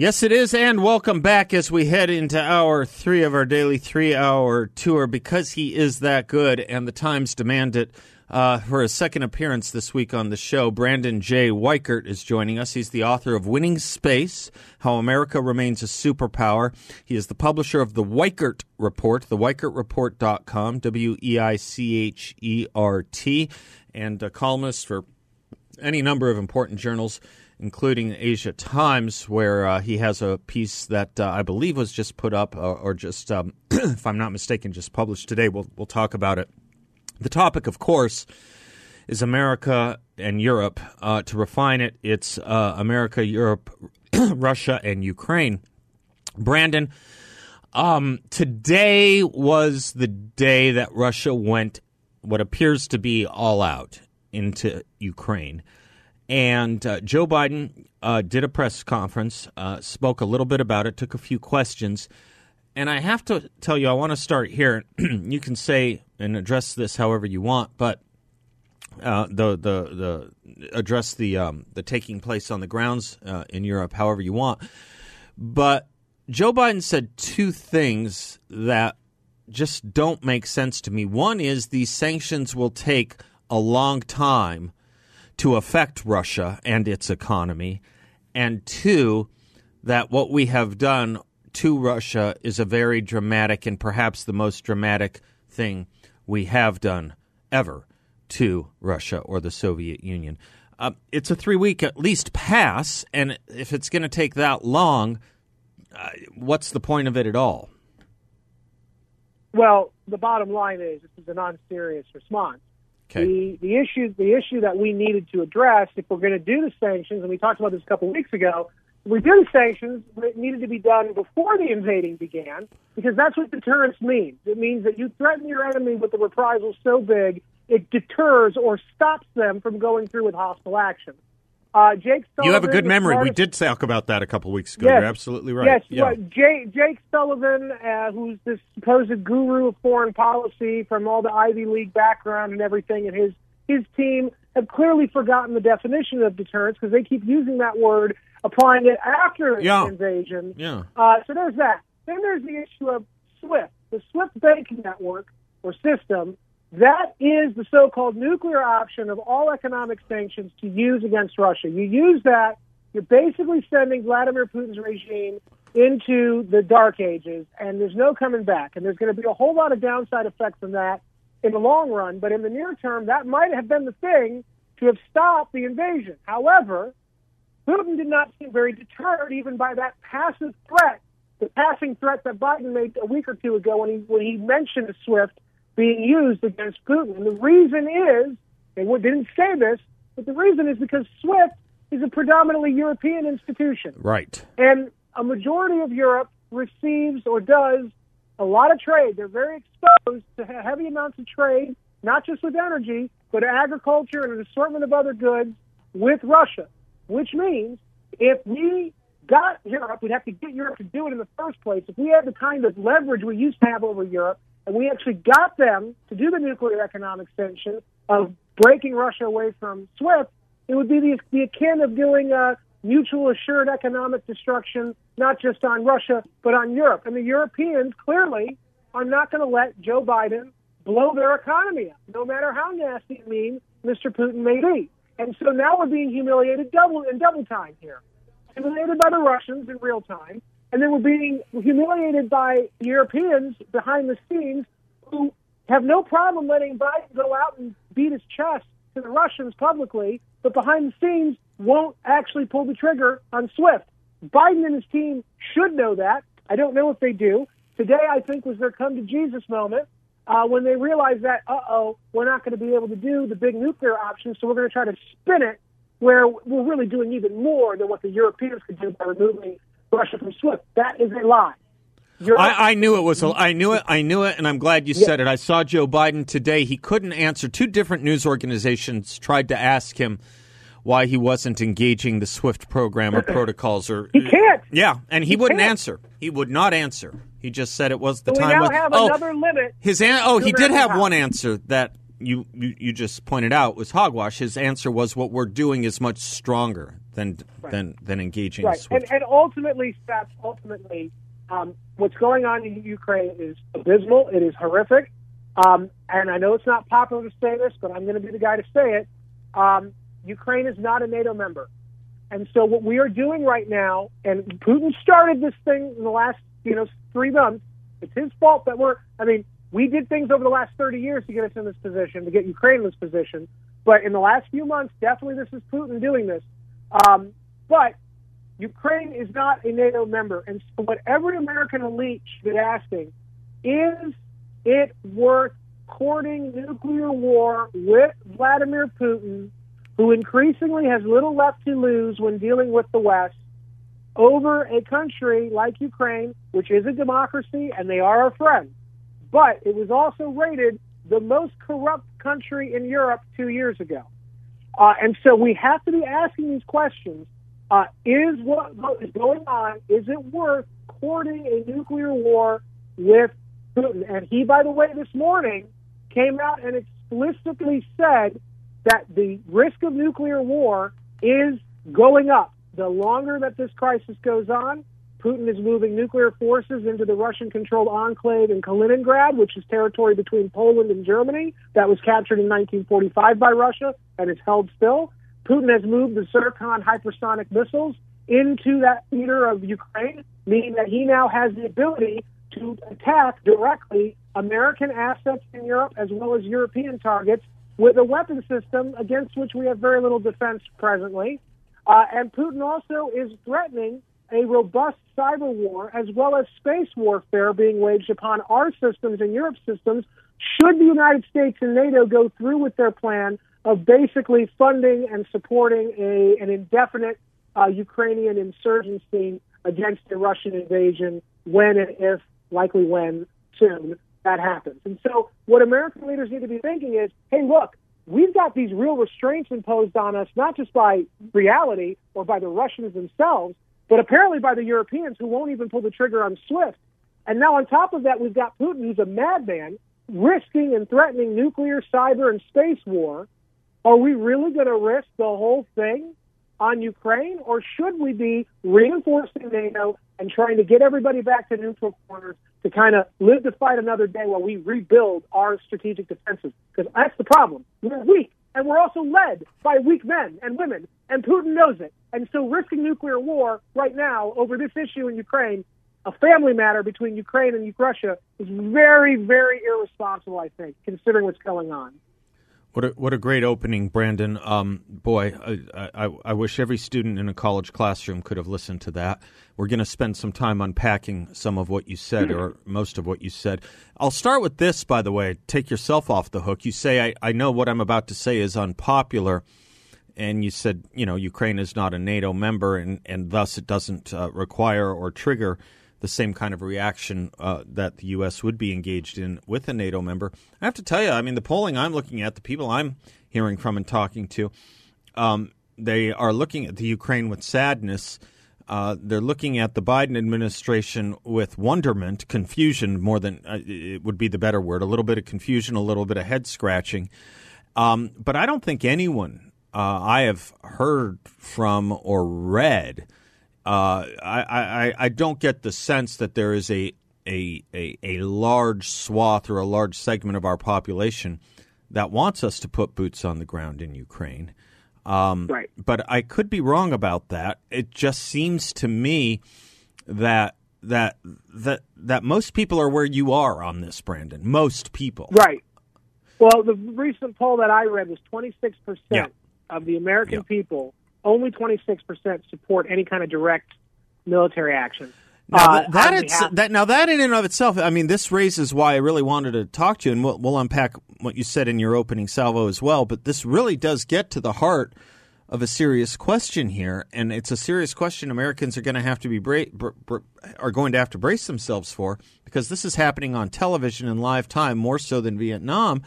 Yes, it is, and welcome back as we head into hour three of our daily three hour tour because he is that good and the times demand it. Uh, for a second appearance this week on the show, Brandon J. Weichert is joining us. He's the author of Winning Space How America Remains a Superpower. He is the publisher of the Weichert Report, theweichertreport.com, W E I C H E R T, and a columnist for any number of important journals including Asia Times, where uh, he has a piece that uh, I believe was just put up, or, or just, um, if I'm not mistaken, just published today. We'll we'll talk about it. The topic, of course, is America and Europe. Uh, to refine it, it's uh, America, Europe, Russia, and Ukraine. Brandon, um, today was the day that Russia went what appears to be all out into Ukraine. And uh, Joe Biden uh, did a press conference, uh, spoke a little bit about it, took a few questions. And I have to tell you, I want to start here. you can say and address this however you want, but uh, the the the address the um, the taking place on the grounds uh, in Europe however you want. But Joe Biden said two things that just don't make sense to me. One is these sanctions will take a long time to affect Russia and its economy, and two, that what we have done to Russia is a very dramatic and perhaps the most dramatic thing we have done ever to Russia or the Soviet Union. Uh, it's a three week at least pass, and if it's going to take that long, uh, what's the point of it at all? Well, the bottom line is this is a non serious response. Okay. The the issue the issue that we needed to address if we're going to do the sanctions, and we talked about this a couple of weeks ago, we do the sanctions, it needed to be done before the invading began, because that's what deterrence means. It means that you threaten your enemy with a reprisal so big it deters or stops them from going through with hostile action. Uh, Jake Sullivan, You have a good memory. We did talk about that a couple weeks ago. Yes. You're absolutely right. Yes, Yeah. well, Jay, Jake Sullivan, uh, who's this supposed guru of foreign policy from all the Ivy League background and everything, and his his team have clearly forgotten the definition of deterrence because they keep using that word, applying it after Yeah. the invasion. Yeah. Uh, so there's that. Then there's the issue of SWIFT, the SWIFT banking network or system. That is the so-called nuclear option of all economic sanctions to use against Russia. You use that, you're basically sending Vladimir Putin's regime into the dark ages, and there's no coming back. And there's going to be a whole lot of downside effects from that in the long run. But in the near term, that might have been the thing to have stopped the invasion. However, Putin did not seem very deterred even by that passive threat, the passing threat that Biden made a week or two ago when he when he mentioned SWIFT being used against Putin. And the reason is, they didn't say this, but the reason is because SWIFT is a predominantly European institution. Right. And a majority of Europe receives or does a lot of trade. They're very exposed to heavy amounts of trade, not just with energy, but agriculture and an assortment of other goods with Russia, which means if we got Europe, we'd have to get Europe to do it in the first place. If we had the kind of leverage we used to have over Europe, and we actually got them to do the nuclear economic sanction of breaking Russia away from SWIFT, it would be the, the akin of doing uh, mutual assured economic destruction, not just on Russia, but on Europe. And the Europeans clearly are not going to let Joe Biden blow their economy up, no matter how nasty and mean Mr. Putin may be. And so now we're being humiliated double in double time here. Humiliated by the Russians in real time, and then we're being humiliated by Europeans behind the scenes who have no problem letting Biden go out and beat his chest to the Russians publicly, but behind the scenes won't actually pull the trigger on SWIFT. Biden and his team should know that. I don't know if they do. Today, I think, was their come to Jesus moment uh, when they realized that, uh oh, we're not going to be able to do the big nuclear option, so we're going to try to spin it where we're really doing even more than what the Europeans could do by removing Russia from SWIFT. That is a lie. I, I, knew it was. A, I knew it. I knew it, and I'm glad you yeah. said it. I saw Joe Biden today. He couldn't answer. Two different news organizations tried to ask him why he wasn't engaging the SWIFT program or protocols. Or he can't. Yeah, and he, he wouldn't can't. answer. He would not answer. He just said it was the so time. We now have oh, another limit. His an, oh, he did have one answer that you, you you just pointed out was hogwash. His answer was what we're doing is much stronger than right. than than engaging right. And, and ultimately, Seth, ultimately, um, what's going on in Ukraine is abysmal. It is horrific. Um, and I know it's not popular to say this, but I'm going to be the guy to say it. Um, Ukraine is not a NATO member. And so what we are doing right now, and Putin started this thing in the last, you know, three months. It's his fault that we're, I mean, we did things over the last 30 years to get us in this position, to get Ukraine in this position. But in the last few months, definitely this is Putin doing this. Um, but Ukraine is not a NATO member. And so what every American elite should be asking is it worth courting nuclear war with Vladimir Putin, who increasingly has little left to lose when dealing with the West, over a country like Ukraine, which is a democracy and they are our friends? But it was also rated the most corrupt country in Europe two years ago. Uh, and so we have to be asking these questions. Uh, is what is going on, is it worth courting a nuclear war with Putin? And he, by the way, this morning came out and explicitly said that the risk of nuclear war is going up. The longer that this crisis goes on, Putin is moving nuclear forces into the Russian controlled enclave in Kaliningrad, which is territory between Poland and Germany that was captured in 1945 by Russia and is held still. Putin has moved the Zircon hypersonic missiles into that theater of Ukraine, meaning that he now has the ability to attack directly American assets in Europe as well as European targets with a weapon system against which we have very little defense presently. Uh, and Putin also is threatening a robust cyber war as well as space warfare being waged upon our systems and Europe's systems should the United States and NATO go through with their plan of basically funding and supporting a, an indefinite uh, Ukrainian insurgency against a Russian invasion when and if, likely when, soon, that happens. And so what American leaders need to be thinking is, hey, look, we've got these real restraints imposed on us, not just by reality or by the Russians themselves, but apparently by the Europeans who won't even pull the trigger on SWIFT. And now on top of that, we've got Putin, who's a madman, risking and threatening nuclear, cyber, and space war. Are we really going to risk the whole thing on Ukraine, or should we be reinforcing NATO and trying to get everybody back to neutral corners to kind of live to fight another day while we rebuild our strategic defenses? Because that's the problem. We're weak, and we're also led by weak men and women, and Putin knows it. And so risking nuclear war right now over this issue in Ukraine, a family matter between Ukraine and Russia, is very, very irresponsible, I think, considering what's going on. What a, what a great opening, Brandon. Um, boy, I, I, I, wish every student in a college classroom could have listened to that. We're going to spend some time unpacking some of what you said, or most of what you said. I'll start with this, by the way. Take yourself off the hook. You say, I, I know what I'm about to say is unpopular and you said you know Ukraine is not a NATO member, and and thus it doesn't uh, require or trigger the same kind of reaction uh, that the U.S. would be engaged in with a NATO member. I have to tell you, I mean, the polling I'm looking at, the people I'm hearing from and talking to, um, they are looking at the Ukraine with sadness. Uh, they're looking at the Biden administration with wonderment, confusion more than uh, it would be the better word, a little bit of confusion, a little bit of head scratching. Um, but I don't think anyone uh, I have heard from or read, uh, I, I, I don't get the sense that there is a, a, a, a large swath or a large segment of our population that wants us to put boots on the ground in Ukraine. Um, right. But I could be wrong about that. It just seems to me that that that that most people are where you are on this, Brandon. Most people. Right. Well, the recent poll that I read was 26 percent of the American people, only 26% support any kind of direct military action. Now, uh, that, it's, that now that in and of itself, I mean, this raises why I really wanted to talk to you, and we'll, we'll unpack what you said in your opening salvo as well. But this really does get to the heart of a serious question here, and it's a serious question Americans are going to have to be bra- br- br- are going to have to brace themselves for because this is happening on television in live time more so than Vietnam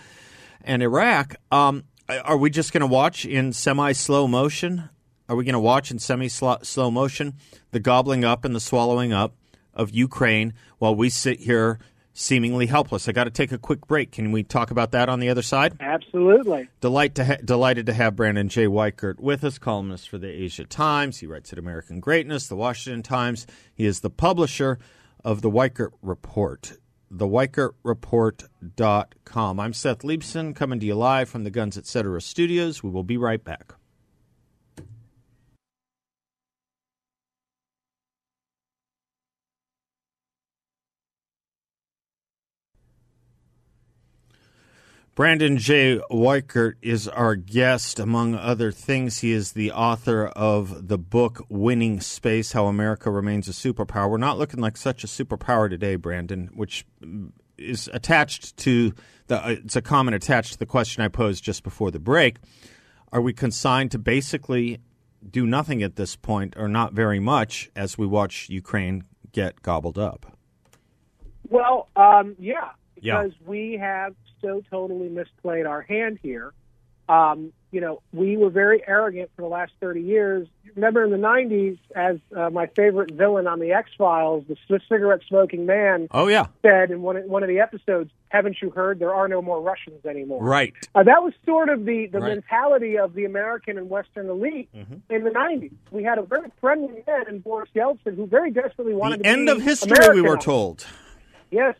and Iraq. Um, are we just going to watch in semi slow motion? Are we going to watch in semi slow motion the gobbling up and the swallowing up of Ukraine while we sit here seemingly helpless. I got to take a quick break. Can we talk about that on the other side? Absolutely. Delight to ha- delighted to have Brandon J. Weichert with us, columnist for the Asia Times. He writes at American Greatness, the Washington Times. He is the publisher of the Weichert Report. TheWeichertReport.com. I'm Seth Leibsohn, coming to you live from the Guns Etc. studios. We will be right back. Brandon J. Weichert is our guest. Among other things, he is the author of the book Winning Space How America Remains a Superpower. We're not looking like such a superpower today, Brandon, which is attached to the, uh, it's a comment attached to the question I posed just before the break. Are we consigned to basically do nothing at this point, or not very much, as we watch Ukraine get gobbled up? Well, um, yeah, Yeah. because we have so totally misplayed our hand here. Um, you know, we were very arrogant for the last 30 years. Remember in the 90s, as uh, my favorite villain on the X Files, the cigarette smoking man, Oh, yeah. said in one of, one of the episodes, "Haven't you heard? There are no more Russians anymore." Right. Uh, that was sort of the, the Right. mentality of the American and Western elite Mm-hmm. in the 90s. We had a very friendly man in Boris Yeltsin who very desperately wanted The to end of history, we were told. Yes.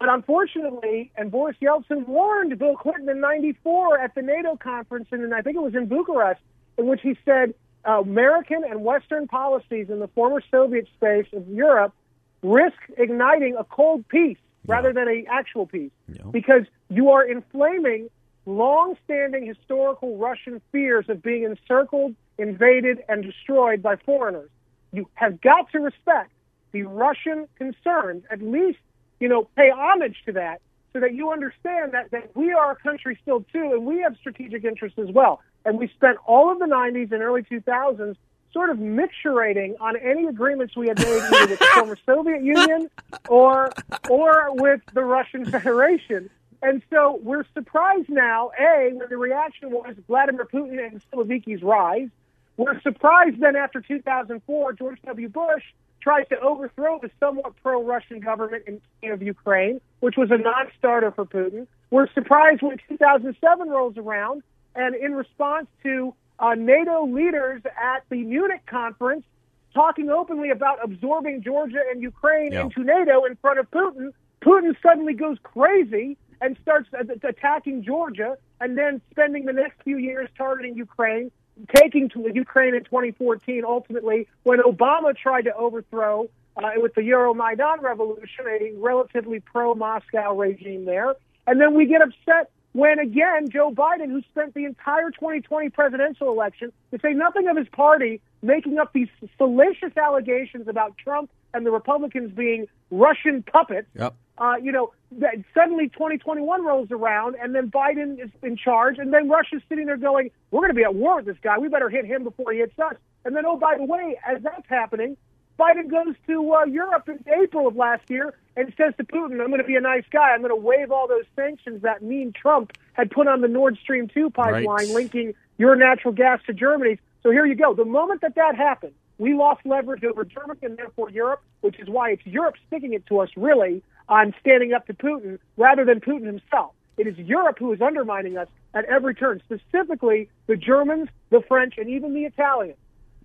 But unfortunately, and Boris Yeltsin warned Bill Clinton in 94 at the NATO conference, and I think it was in Bucharest, in which he said uh, American and Western policies in the former Soviet space of Europe risk igniting a cold peace rather than an actual peace. Because you are inflaming long-standing historical Russian fears of being encircled, invaded, and destroyed by foreigners. You have got to respect the Russian concerns, at least, you know, pay homage to that so that you understand that, that we are a country still too, and we have strategic interests as well. And we spent all of the 90s and early 2000s sort of micturating on any agreements we had made either with the former Soviet Union or or with the Russian Federation. And so we're surprised now, A, when the reaction was Vladimir Putin and Siloviki's rise. We're surprised then after 2004, George W. Bush tried to overthrow the somewhat pro-Russian government in of Ukraine, which was a non-starter for Putin. We're surprised when 2007 rolls around, and in response to uh, NATO leaders at the Munich conference talking openly about absorbing Georgia and Ukraine Yeah. into NATO in front of Putin, Putin suddenly goes crazy and starts attacking Georgia, and then spending the next few years targeting Ukraine, taking to Ukraine in 2014. Ultimately, when Obama tried to overthrow uh, with the Euromaidan revolution, a relatively pro-Moscow regime there, and then we get upset when again Joe Biden, who spent the entire 2020 presidential election, to say nothing of his party, making up these salacious allegations about Trump and the Republicans being Russian puppets. Yep. Uh, you know, that suddenly 2021 rolls around, and then Biden is in charge, and then Russia's sitting there going, "We're going to be at war with this guy. We better hit him before he hits us." And then, oh, by the way, as that's happening, Biden goes to uh, Europe in April of last year and says to Putin, "I'm going to be a nice guy. I'm going to waive all those sanctions that mean Trump had put on the Nord Stream 2 pipeline, Right. linking your natural gas to Germany's." So here you go. The moment that that happened, we lost leverage over Germany and therefore Europe, which is why it's Europe sticking it to us really on standing up to Putin rather than Putin himself. It is Europe who is undermining us at every turn, specifically the Germans, the French, and even the Italians.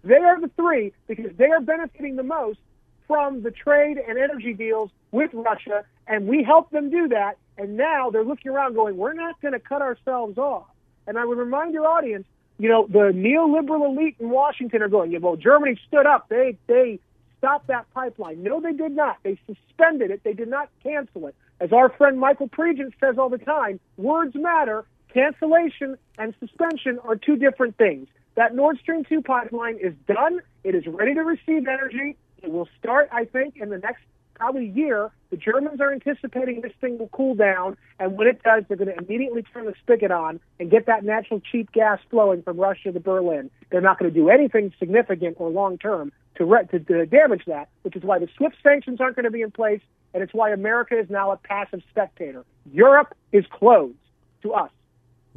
They are the three because they are benefiting the most from the trade and energy deals with Russia, and we help them do that. And now they're looking around going, we're not going to cut ourselves off. And I would remind your audience, you know, the neoliberal elite in Washington are going, well, Germany stood up. They, they stopped that pipeline. No, they did not. They suspended it. They did not cancel it. As our friend Michael Pregent says all the time, words matter. Cancellation and suspension are two different things. That Nord Stream 2 pipeline is done. It is ready to receive energy. It will start, I think, in the next probably a year. The Germans are anticipating this thing will cool down, and when it does, they're going to immediately turn the spigot on and get that natural cheap gas flowing from Russia to Berlin. They're not going to do anything significant or long term to, re- to, to damage that, which is why the SWIFT sanctions aren't going to be in place, and it's why America is now a passive spectator. Europe is closed to us.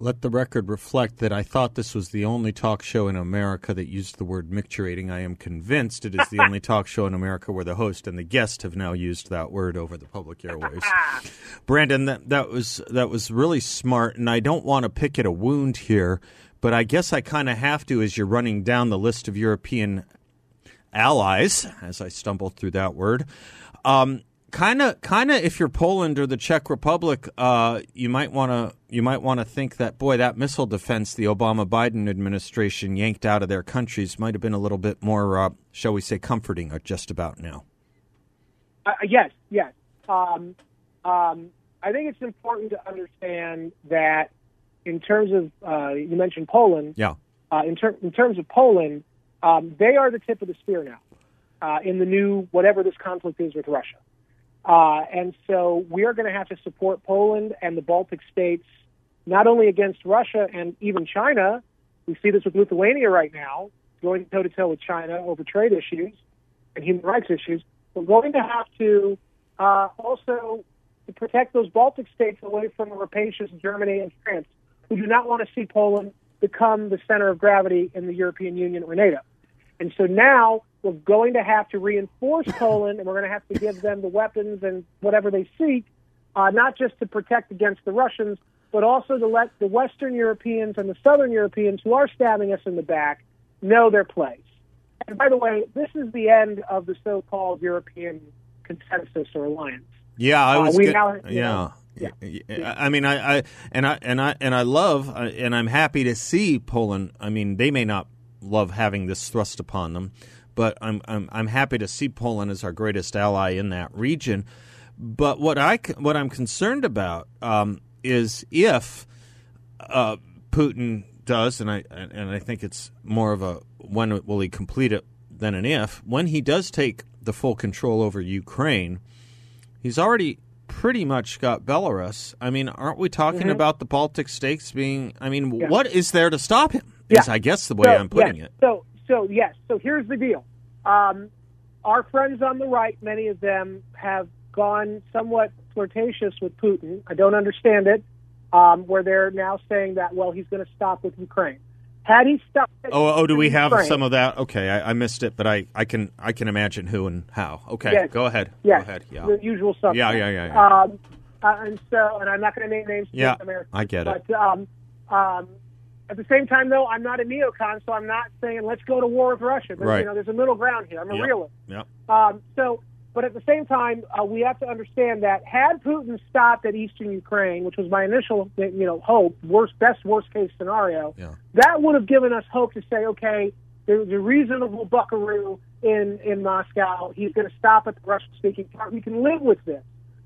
Let the record reflect that I thought this was the only talk show in America that used the word micturating. I am convinced it is the only talk show in America where the host and the guest have now used that word over the public airways. Brandon, that, that was that was really smart, and I don't want to pick at a wound here, but I guess I kind of have to as you're running down the list of European allies, as I stumbled through that word. Um, kind of kind of if you're Poland or the Czech Republic, uh, you might want to you might want to think that boy that missile defense the Obama Biden administration yanked out of their countries might have been a little bit more, uh, shall we say, comforting or just about now. Uh, yes, yes. Um, um, I think it's important to understand that in terms of uh, you mentioned Poland. Yeah. Uh, in, ter- in terms of Poland, um, they are the tip of the spear now uh, in the new whatever this conflict is with Russia. Uh, and so we are going to have to support Poland and the Baltic states not only against Russia and even China. We see this with Lithuania right now, going toe to toe with China over trade issues and human rights issues. We're going to have to uh, also to protect those Baltic states away from the rapacious Germany and France, who do not want to see Poland become the center of gravity in the European Union or NATO. And so now we're going to have to reinforce Poland, and we're going to have to give them the weapons and whatever they seek, uh, not just to protect against the Russians, but also to let the Western Europeans and the Southern Europeans who are stabbing us in the back know their place. And by the way, this is the end of the so-called European consensus or alliance. Yeah, I Uh, was. get- now- yeah. yeah. Yeah. I mean, I, I and I and I and I love uh, and I'm happy to see Poland. I mean, they may not love having this thrust upon them, but I'm I'm I'm happy to see Poland as our greatest ally in that region. But what I what I'm concerned about um, is if uh, Putin does, and I and I think it's more of a when will he complete it than an if. When he does take the full control over Ukraine, he's already pretty much got Belarus. I mean, aren't we talking about the Baltic states being? I mean, Mm-hmm. Yeah. what is there to stop him? Yeah. I guess the way So, I'm putting yes. it. So, so yes. So here's the deal. Um, our friends on the right, many of them have gone somewhat flirtatious with Putin. I don't understand it. Um, where they're now saying that well, he's going to stop with Ukraine. Had he stopped? Oh, oh, do we have Ukraine- some of that? Okay, I, I missed it, but I, I can I can imagine who and how. Okay, Yes. go ahead. Yes, Go ahead. Yeah. the usual stuff. Yeah, yeah, yeah, yeah. Um, uh, and so, and I'm not going to name names. Yeah, America, I get it. But um, um, at the same time, though, I'm not a neocon, so I'm not saying let's go to war with Russia. There's, Right. You know, there's a middle ground here. I'm a Yep. realist. Yep. Um, so, but at the same time, uh, we have to understand that had Putin stopped at eastern Ukraine, which was my initial, you know, hope, worst, best, worst case scenario, Yeah. that would have given us hope to say, okay, there's a reasonable buckaroo in in Moscow. He's going to stop at the Russian-speaking part. We can live with this,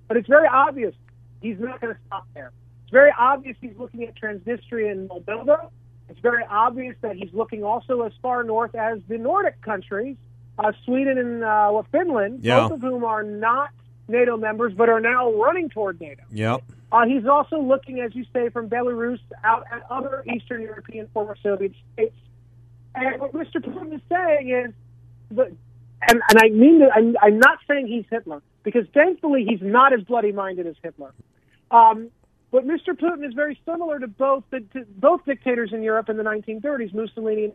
but it's very obvious he's not going to stop there. It's very obvious he's looking at Transnistria and Moldova. It's very obvious that he's looking also as far north as the Nordic countries, uh, Sweden and uh, Finland, Yeah. both of whom are not NATO members but are now running toward NATO. Yep. Uh, he's also looking, as you say, from Belarus out at other Eastern European former Soviet states. And what Mr. Putin is saying is, the, and, and I mean, that I'm, I'm not saying he's Hitler, because thankfully he's not as bloody minded as Hitler. Um, but Mr. Putin is very similar to both the, to both dictators in Europe in the 1930s, Mussolini.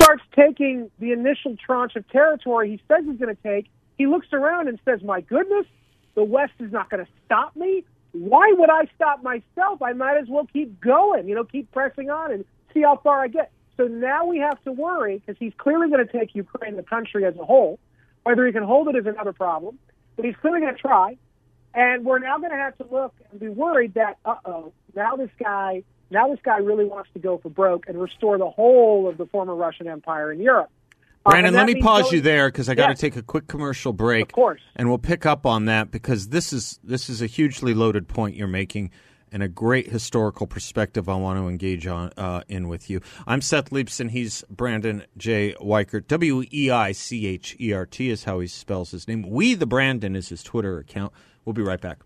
Starts taking the initial tranche of territory he says he's going to take. He looks around and says, "My goodness, the West is not going to stop me. Why would I stop myself? I might as well keep going, you know, keep pressing on and see how far I get. So now we have to worry because he's clearly going to take Ukraine, the country as a whole. Whether he can hold it is another problem, but he's clearly going to try. And we're now going to have to look and be worried that, uh oh, now this guy, now this guy really wants to go for broke and restore the whole of the former Russian Empire in Europe. Uh, Brandon, and let me pause you there because I got to Yes. take a quick commercial break. Of course. and we'll pick up on that because this is this is a hugely loaded point you're making, and a great historical perspective I want to engage on uh, in with you. I'm Seth Leibsohn. He's Brandon J. Weichert. W E I C H E R T is how he spells his name. We the Brandon is his Twitter account. We'll be right back.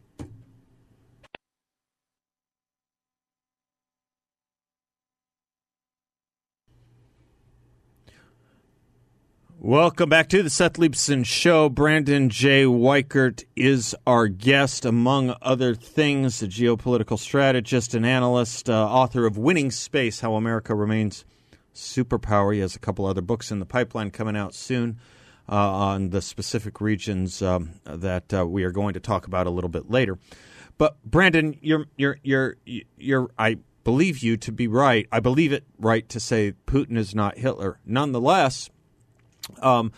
Welcome back to the Seth Leibsohn Show. Brandon J. Weichert is our guest, among other things, a geopolitical strategist and analyst, uh, author of Winning Space How America Remains Superpower. He has a couple other books in the pipeline coming out soon on the specific regions um, that uh, we are going to talk about a little bit later. But, Brandon, you're, you're, you're, you're, I believe you to be right. I believe it right to say Putin is not Hitler. Nonetheless, um,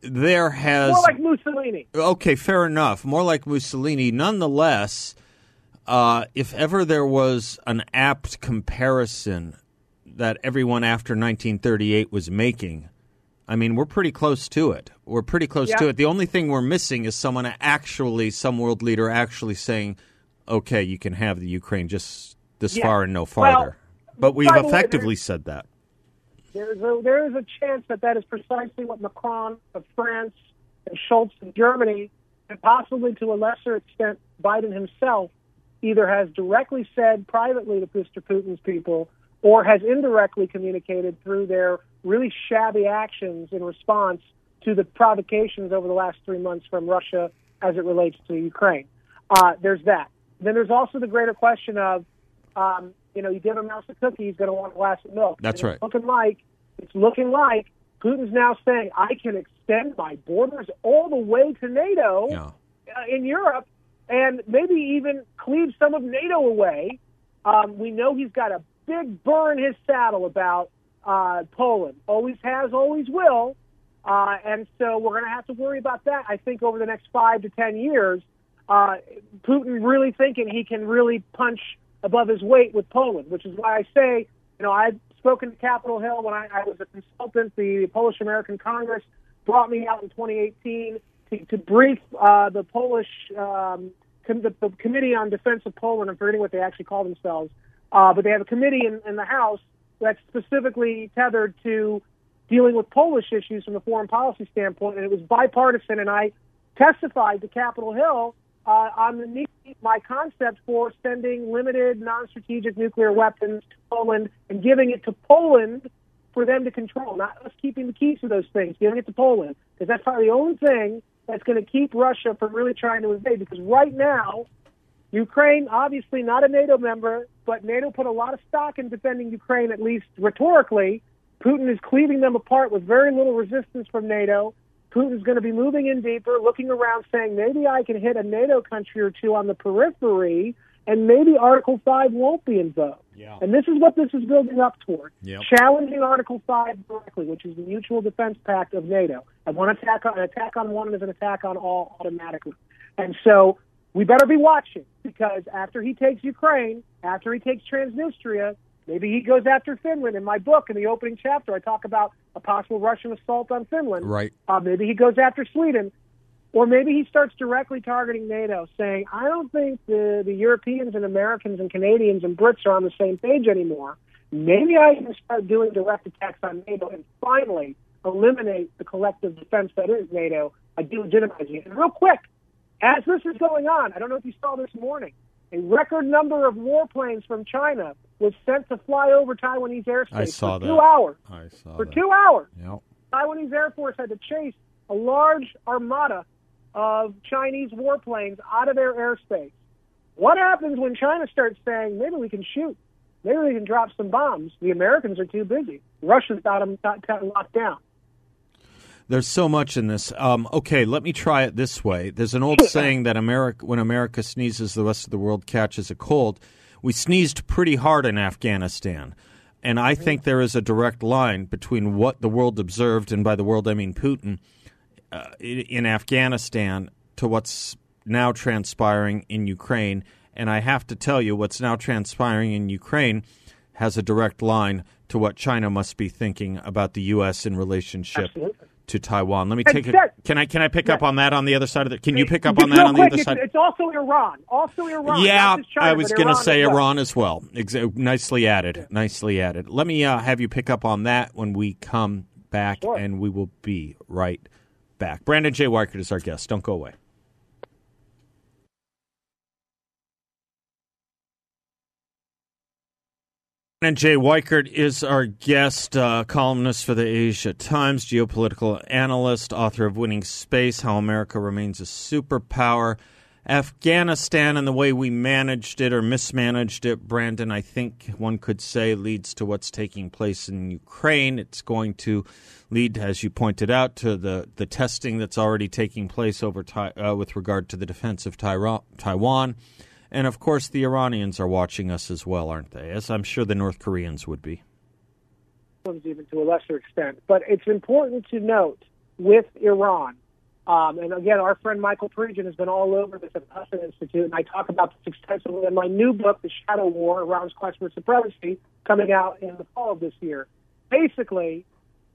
there has more like Mussolini. Okay, fair enough. More like Mussolini. Nonetheless, uh, if ever there was an apt comparison that everyone after 1938 was making, I mean, we're pretty close to it. We're pretty close yeah. to it. The only thing we're missing is someone actually, some world leader actually saying, "Okay, you can have the Ukraine just this yeah. far and no farther." Well, but we've effectively way, said that. There's a, there is a chance that that is precisely what Macron of France and Scholz of Germany, and possibly to a lesser extent Biden himself, either has directly said privately to Mr. Putin's people or has indirectly communicated through their really shabby actions in response to the provocations over the last three months from Russia as it relates to Ukraine. Uh, there's that. Then there's also the greater question of um, you know, you give him a mouse a cookie, he's going to want a glass of milk. That's and right. Looking like it's looking like Putin's now saying I can extend my borders all the way to NATO yeah. uh, in Europe, and maybe even cleave some of NATO away. Um, we know he's got a big burr in his saddle about uh, Poland. Always has, always will. Uh, and so we're going to have to worry about that, I think, over the next five to ten years. Uh, Putin really thinking he can really punch above his weight with Poland, which is why I say, you know, I've spoken to Capitol Hill when I, I was a consultant. The Polish American Congress brought me out in 2018 to, to brief uh, the Polish um, com- the, the Committee on Defense of Poland. I'm forgetting what they actually call themselves, uh, but they have a committee in, in the House that's specifically tethered to dealing with Polish issues from a foreign policy standpoint, and it was bipartisan. And I testified to Capitol Hill uh, on the need, my concept for sending limited non-strategic nuclear weapons to Poland and giving it to Poland for them to control, not us keeping the keys to those things, giving it to Poland, because that's probably the only thing that's going to keep Russia from really trying to invade. Because right now, Ukraine, obviously not a NATO member, but NATO put a lot of stock in defending Ukraine, at least rhetorically. Putin is cleaving them apart with very little resistance from NATO. Putin's going to be moving in deeper, looking around, saying maybe I can hit a NATO country or two on the periphery, and maybe Article 5 won't be invoked. Yeah. And this is what this is building up toward. Yep. Challenging Article 5 directly, which is the Mutual Defense Pact of NATO. And one attack on, an attack on one is an attack on all automatically. And so we better be watching because after he takes Ukraine, after he takes Transnistria, maybe he goes after Finland. In my book, in the opening chapter, I talk about a possible Russian assault on Finland. Right. Uh, maybe he goes after Sweden. Or maybe he starts directly targeting NATO, saying, I don't think the, the Europeans and Americans and Canadians and Brits are on the same page anymore. Maybe I can start doing direct attacks on NATO and finally eliminate the collective defense that is NATO by delegitimizing it. And real quick, as this is going on, I don't know if you saw this morning, a record number of warplanes from China was sent to fly over Taiwanese airspace I saw for that. two hours. I saw For that. two hours. Yep. Taiwanese Air Force had to chase a large armada of Chinese warplanes out of their airspace. What happens when China starts saying, maybe we can shoot? Maybe we can drop some bombs. The Americans are too busy. Russia's got them got, got locked down. There's so much in this. Um, okay, let me try it this way. There's an old saying that America, when America sneezes, the rest of the world catches a cold. We sneezed pretty hard in Afghanistan. And I think there is a direct line between what the world observed, and by the world I mean Putin, uh, in, in Afghanistan to what's now transpiring in Ukraine. And I have to tell you, what's now transpiring in Ukraine has a direct line to what China must be thinking about the U.S. in relationship Absolutely. To Taiwan. Let me take it. Can I can I pick Yeah. up on that on the other side of the? Can you pick up on that on the quick, other it's, side? It's also Iran. Also Iran. Yeah, China, I was going to say as well. Iran as well. Exa- nicely added. Nicely added. Let me uh, have you pick up on that when we come back, Sure. and we will be right back. Brandon J. Weichert is our guest. Don't go away. Brandon Jay Weichert is our guest, uh, columnist for the Asia Times, geopolitical analyst, author of Winning Space How America Remains a Superpower. Afghanistan and the way we managed it or mismanaged it, Brandon, I think one could say leads to what's taking place in Ukraine. It's going to lead, as you pointed out, to the, the testing that's already taking place over uh, with regard to the defense of Tyra- Taiwan. And of course, the Iranians are watching us as well, aren't they? As I'm sure the North Koreans would be. even to a lesser extent. But it's important to note with Iran, um, and again, our friend Michael Pregent has been all over this at the Hudson Institute, and I talk about this extensively in my new book, The Shadow War, Iran's Quest for Supremacy, coming out in the fall of this year. Basically,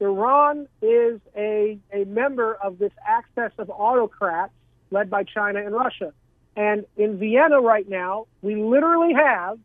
Iran is a, a member of this axis of autocrats led by China and Russia. And in Vienna right now, we literally have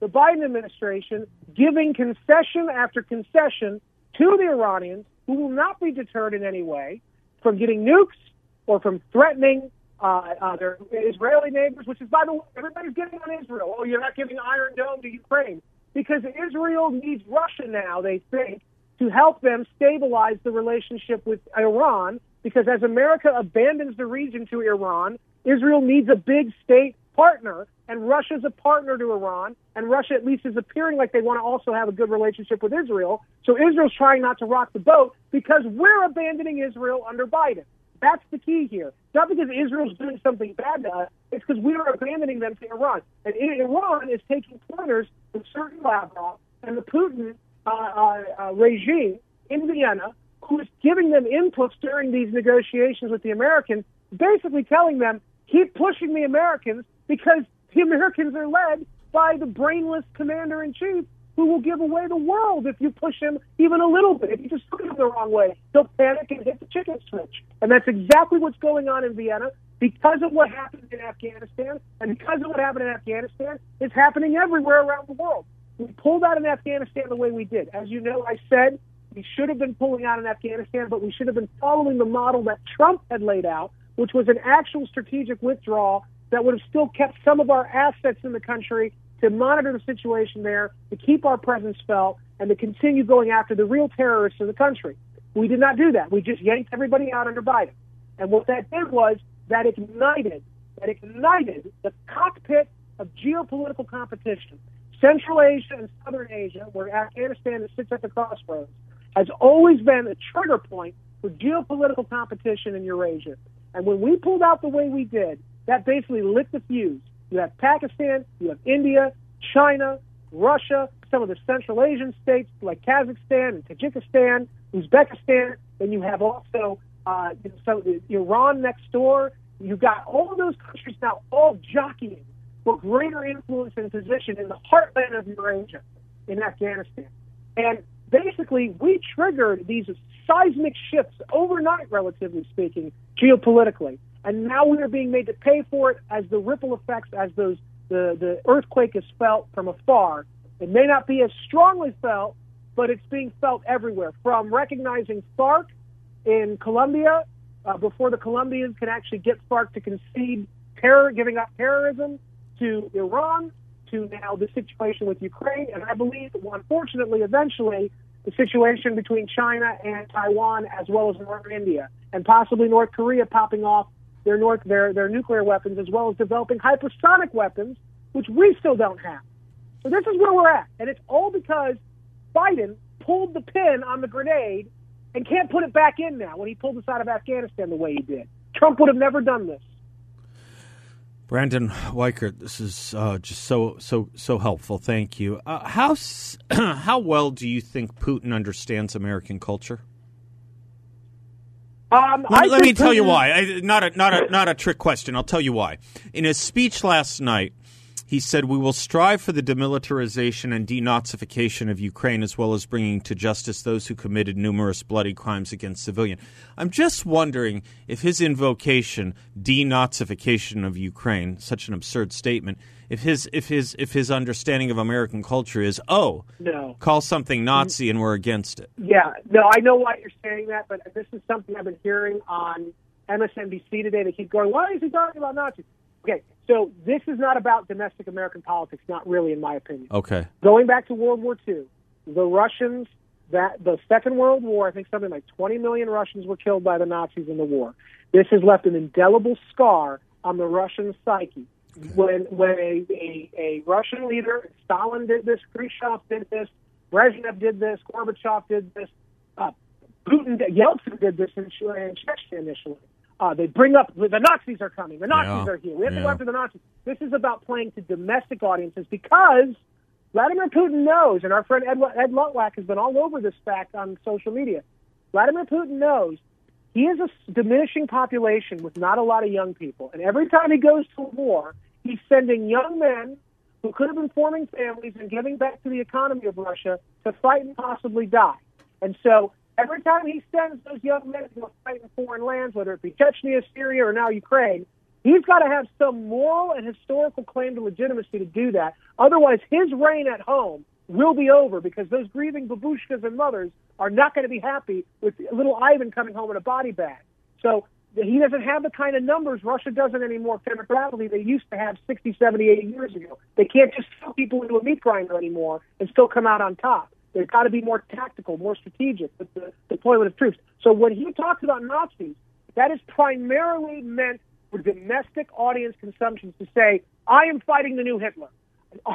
the Biden administration giving concession after concession to the Iranians, who will not be deterred in any way from getting nukes or from threatening uh, uh, their Israeli neighbors, which is, by the way, everybody's getting on Israel. Oh, you're not giving Iron Dome to Ukraine. Because Israel needs Russia now, they think, to help them stabilize the relationship with Iran. Because as America abandons the region to Iran, Israel needs a big state partner, and Russia's a partner to Iran, and Russia at least is appearing like they want to also have a good relationship with Israel. So Israel's trying not to rock the boat because we're abandoning Israel under Biden. That's the key here. Not because Israel's doing something bad to us, it's because we are abandoning them to Iran. And Iran is taking pointers from Sergey Lavrov and the Putin uh, uh, uh, regime in Vienna, who is giving them inputs during these negotiations with the Americans, basically telling them, keep pushing the Americans because the Americans are led by the brainless commander in chief who will give away the world if you push him even a little bit. If you just look at him the wrong way, he'll panic and hit the chicken switch. And that's exactly what's going on in Vienna because of what happened in Afghanistan and because of what happened in Afghanistan, it's happening everywhere around the world. We pulled out in Afghanistan the way we did. As you know, I said we should have been pulling out in Afghanistan, but we should have been following the model that Trump had laid out, which was an actual strategic withdrawal that would have still kept some of our assets in the country to monitor the situation there, to keep our presence felt, and to continue going after the real terrorists in the country. We did not do that. We just yanked everybody out under Biden. And what that did was that ignited, that ignited the cockpit of geopolitical competition. Central Asia and Southern Asia, where Afghanistan sits at the crossroads, has always been a trigger point for geopolitical competition in Eurasia. And when we pulled out the way we did, that basically lit the fuse. You have Pakistan, you have India, China, Russia, some of the Central Asian states like Kazakhstan and Tajikistan, Uzbekistan. Then you have also uh, so Iran next door. You've got all those countries now all jockeying for greater influence and position in the heartland of Eurasia in Afghanistan. And basically, we triggered these seismic shifts overnight, relatively speaking, geopolitically. And now we are being made to pay for it as the ripple effects, as those the, the earthquake is felt from afar. It may not be as strongly felt, but it's being felt everywhere. From recognizing FARC in Colombia uh, before the Colombians can actually get FARC to concede terror, giving up terrorism, to Iran, to now the situation with Ukraine, and I believe, unfortunately, eventually, the situation between China and Taiwan, as well as Northern India, and possibly North Korea popping off their north their their nuclear weapons, as well as developing hypersonic weapons, which we still don't have. So this is where we're at, and it's all because Biden pulled the pin on the grenade and can't put it back in now when he pulled us out of Afghanistan the way he did. Trump would have never done this. Brandon Weichert, this is uh, just so so so helpful. Thank you. Uh, how how well do you think Putin understands American culture? Um, Let, let me think tell you why. I, not a not a not a trick question. I'll tell you why. In his speech last night, He said, We will strive for the demilitarization and denazification of Ukraine, as well as bringing to justice those who committed numerous bloody crimes against civilians. I'm just wondering if his invocation, denazification of Ukraine, such an absurd statement, if his if his if his understanding of American culture is oh no call something mm-hmm. Nazi and we're against it. Yeah, no, I know why you're saying that, but this is something I've been hearing on MSNBC today. They keep going, why is he talking about Nazis? Okay, so this is not about domestic American politics, not really, in my opinion. Okay. Going back to World War II, the Russians, that the Second World War, I think something like 20 million Russians were killed by the Nazis in the war. This has left an indelible scar on the Russian psyche. Okay. When when a, a, a Russian leader, Stalin did this, Khrushchev did this, Brezhnev did this, Gorbachev did this, uh, Putin, Yeltsin did this in, in Chechnya initially. Uh, they bring up the Nazis are coming. The Nazis yeah. are here. We have yeah. to go after the Nazis. This is about playing to domestic audiences because Vladimir Putin knows, and our friend Ed, Ed Luttwak has been all over this fact on social media. Vladimir Putin knows he has a diminishing population with not a lot of young people, and every time he goes to war, he's sending young men who could have been forming families and giving back to the economy of Russia to fight and possibly die. And so Every time he sends those young men to fight in foreign lands, whether it be Chechnya, Syria, or now Ukraine, he's got to have some moral and historical claim to legitimacy to do that. Otherwise, his reign at home will be over because those grieving babushkas and mothers are not going to be happy with little Ivan coming home in a body bag. So he doesn't have the kind of numbers Russia doesn't anymore demographically they used to have 60, 70, 80 years ago. They can't just throw people into a meat grinder anymore and still come out on top. They've got to be more tactical, more strategic with the deployment of troops. So when he talks about Nazis, that is primarily meant for domestic audience consumption to say, I am fighting the new Hitler.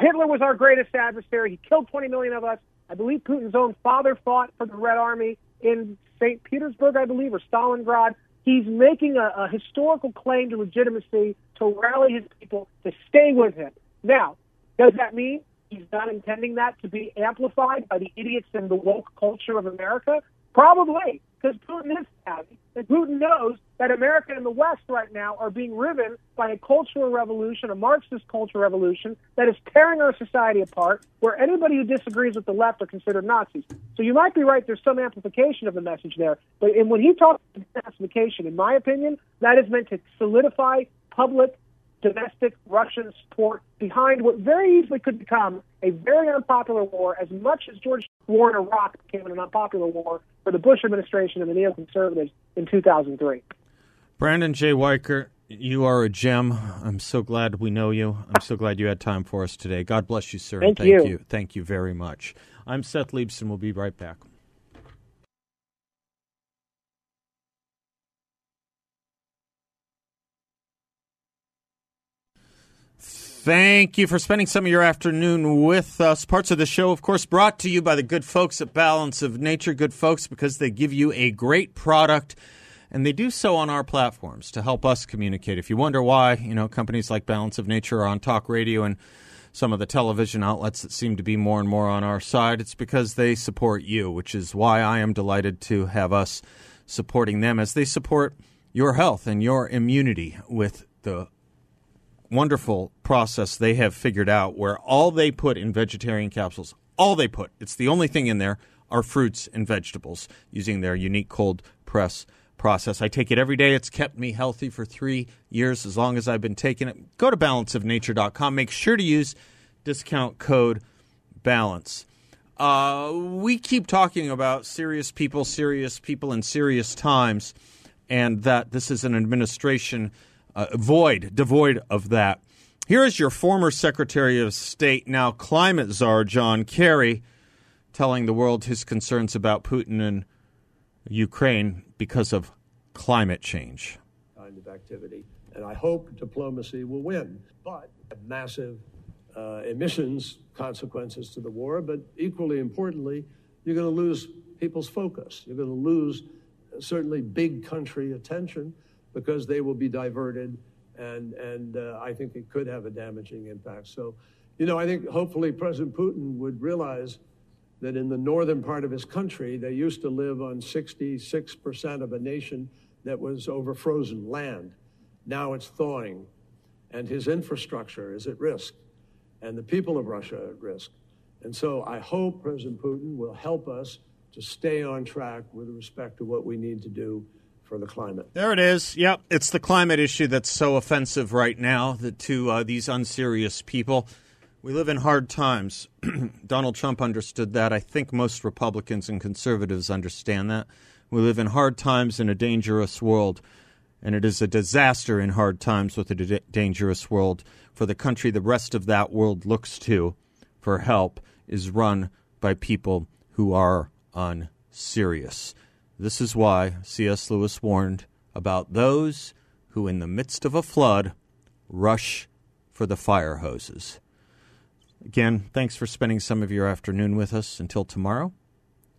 Hitler was our greatest adversary. He killed 20 million of us. I believe Putin's own father fought for the Red Army in St. Petersburg, I believe, or Stalingrad. He's making a, a historical claim to legitimacy to rally his people to stay with him. Now, does that mean he's not intending that to be amplified by the idiots in the woke culture of America? Probably, because Putin is savvy. And Putin knows that America and the West right now are being riven by a cultural revolution, a Marxist cultural revolution that is tearing our society apart, where anybody who disagrees with the left are considered Nazis. So you might be right, there's some amplification of the message there. But when he talks about amplification, in my opinion, that is meant to solidify public domestic Russian support behind what very easily could become a very unpopular war, as much as George war in Iraq became an unpopular war for the Bush administration and the neoconservatives in 2003. Brandon J. Weichert, you are a gem. I'm so glad we know you. I'm so glad you had time for us today. God bless you, sir. Thank, thank you. you. Thank you very much. I'm Seth Leibsohn. We'll be right back. Thank you for spending some of your afternoon with us. Parts of the show, of course, brought to you by the good folks at Balance of Nature. Good folks because they give you a great product and they do so on our platforms to help us communicate. If you wonder why, you know, companies like Balance of Nature are on talk radio and some of the television outlets that seem to be more and more on our side, it's because they support you, which is why I am delighted to have us supporting them as they support your health and your immunity with the wonderful process they have figured out where all they put in vegetarian capsules, all they put, it's the only thing in there, are fruits and vegetables using their unique cold press process. I take it every day. It's kept me healthy for three years as long as I've been taking it. Go to balanceofnature.com. Make sure to use discount code BALANCE. Uh, we keep talking about serious people, serious people in serious times, and that this is an administration – uh, void, devoid of that. Here is your former Secretary of State, now climate czar, John Kerry, telling the world his concerns about Putin and Ukraine because of climate change. Kind of activity. And I hope diplomacy will win. But massive uh, emissions consequences to the war, but equally importantly, you're going to lose people's focus. You're going to lose uh, certainly big country attention because they will be diverted, and and uh, I think it could have a damaging impact. So, you know, I think hopefully President Putin would realize that in the northern part of his country, they used to live on 66% of a nation that was over frozen land. Now it's thawing, and his infrastructure is at risk. and the people of Russia are at risk. And so I hope President Putin will help us to stay on track with respect to what we need to do for the climate. There it is. Yep, it's the climate issue that's so offensive right now to uh, these unserious people. We live in hard times. Donald Trump understood that. I think most Republicans and conservatives understand that. We live in hard times in a dangerous world, and it is a disaster in hard times with a d- dangerous world for the country the rest of that world looks to for help is run by people who are unserious. This is why C.S. Lewis warned about those who, in the midst of a flood, rush for the fire hoses. Again, thanks for spending some of your afternoon with us. Until tomorrow,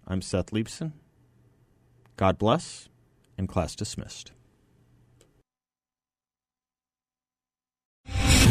I'm Seth Leibsohn. God bless, and class dismissed.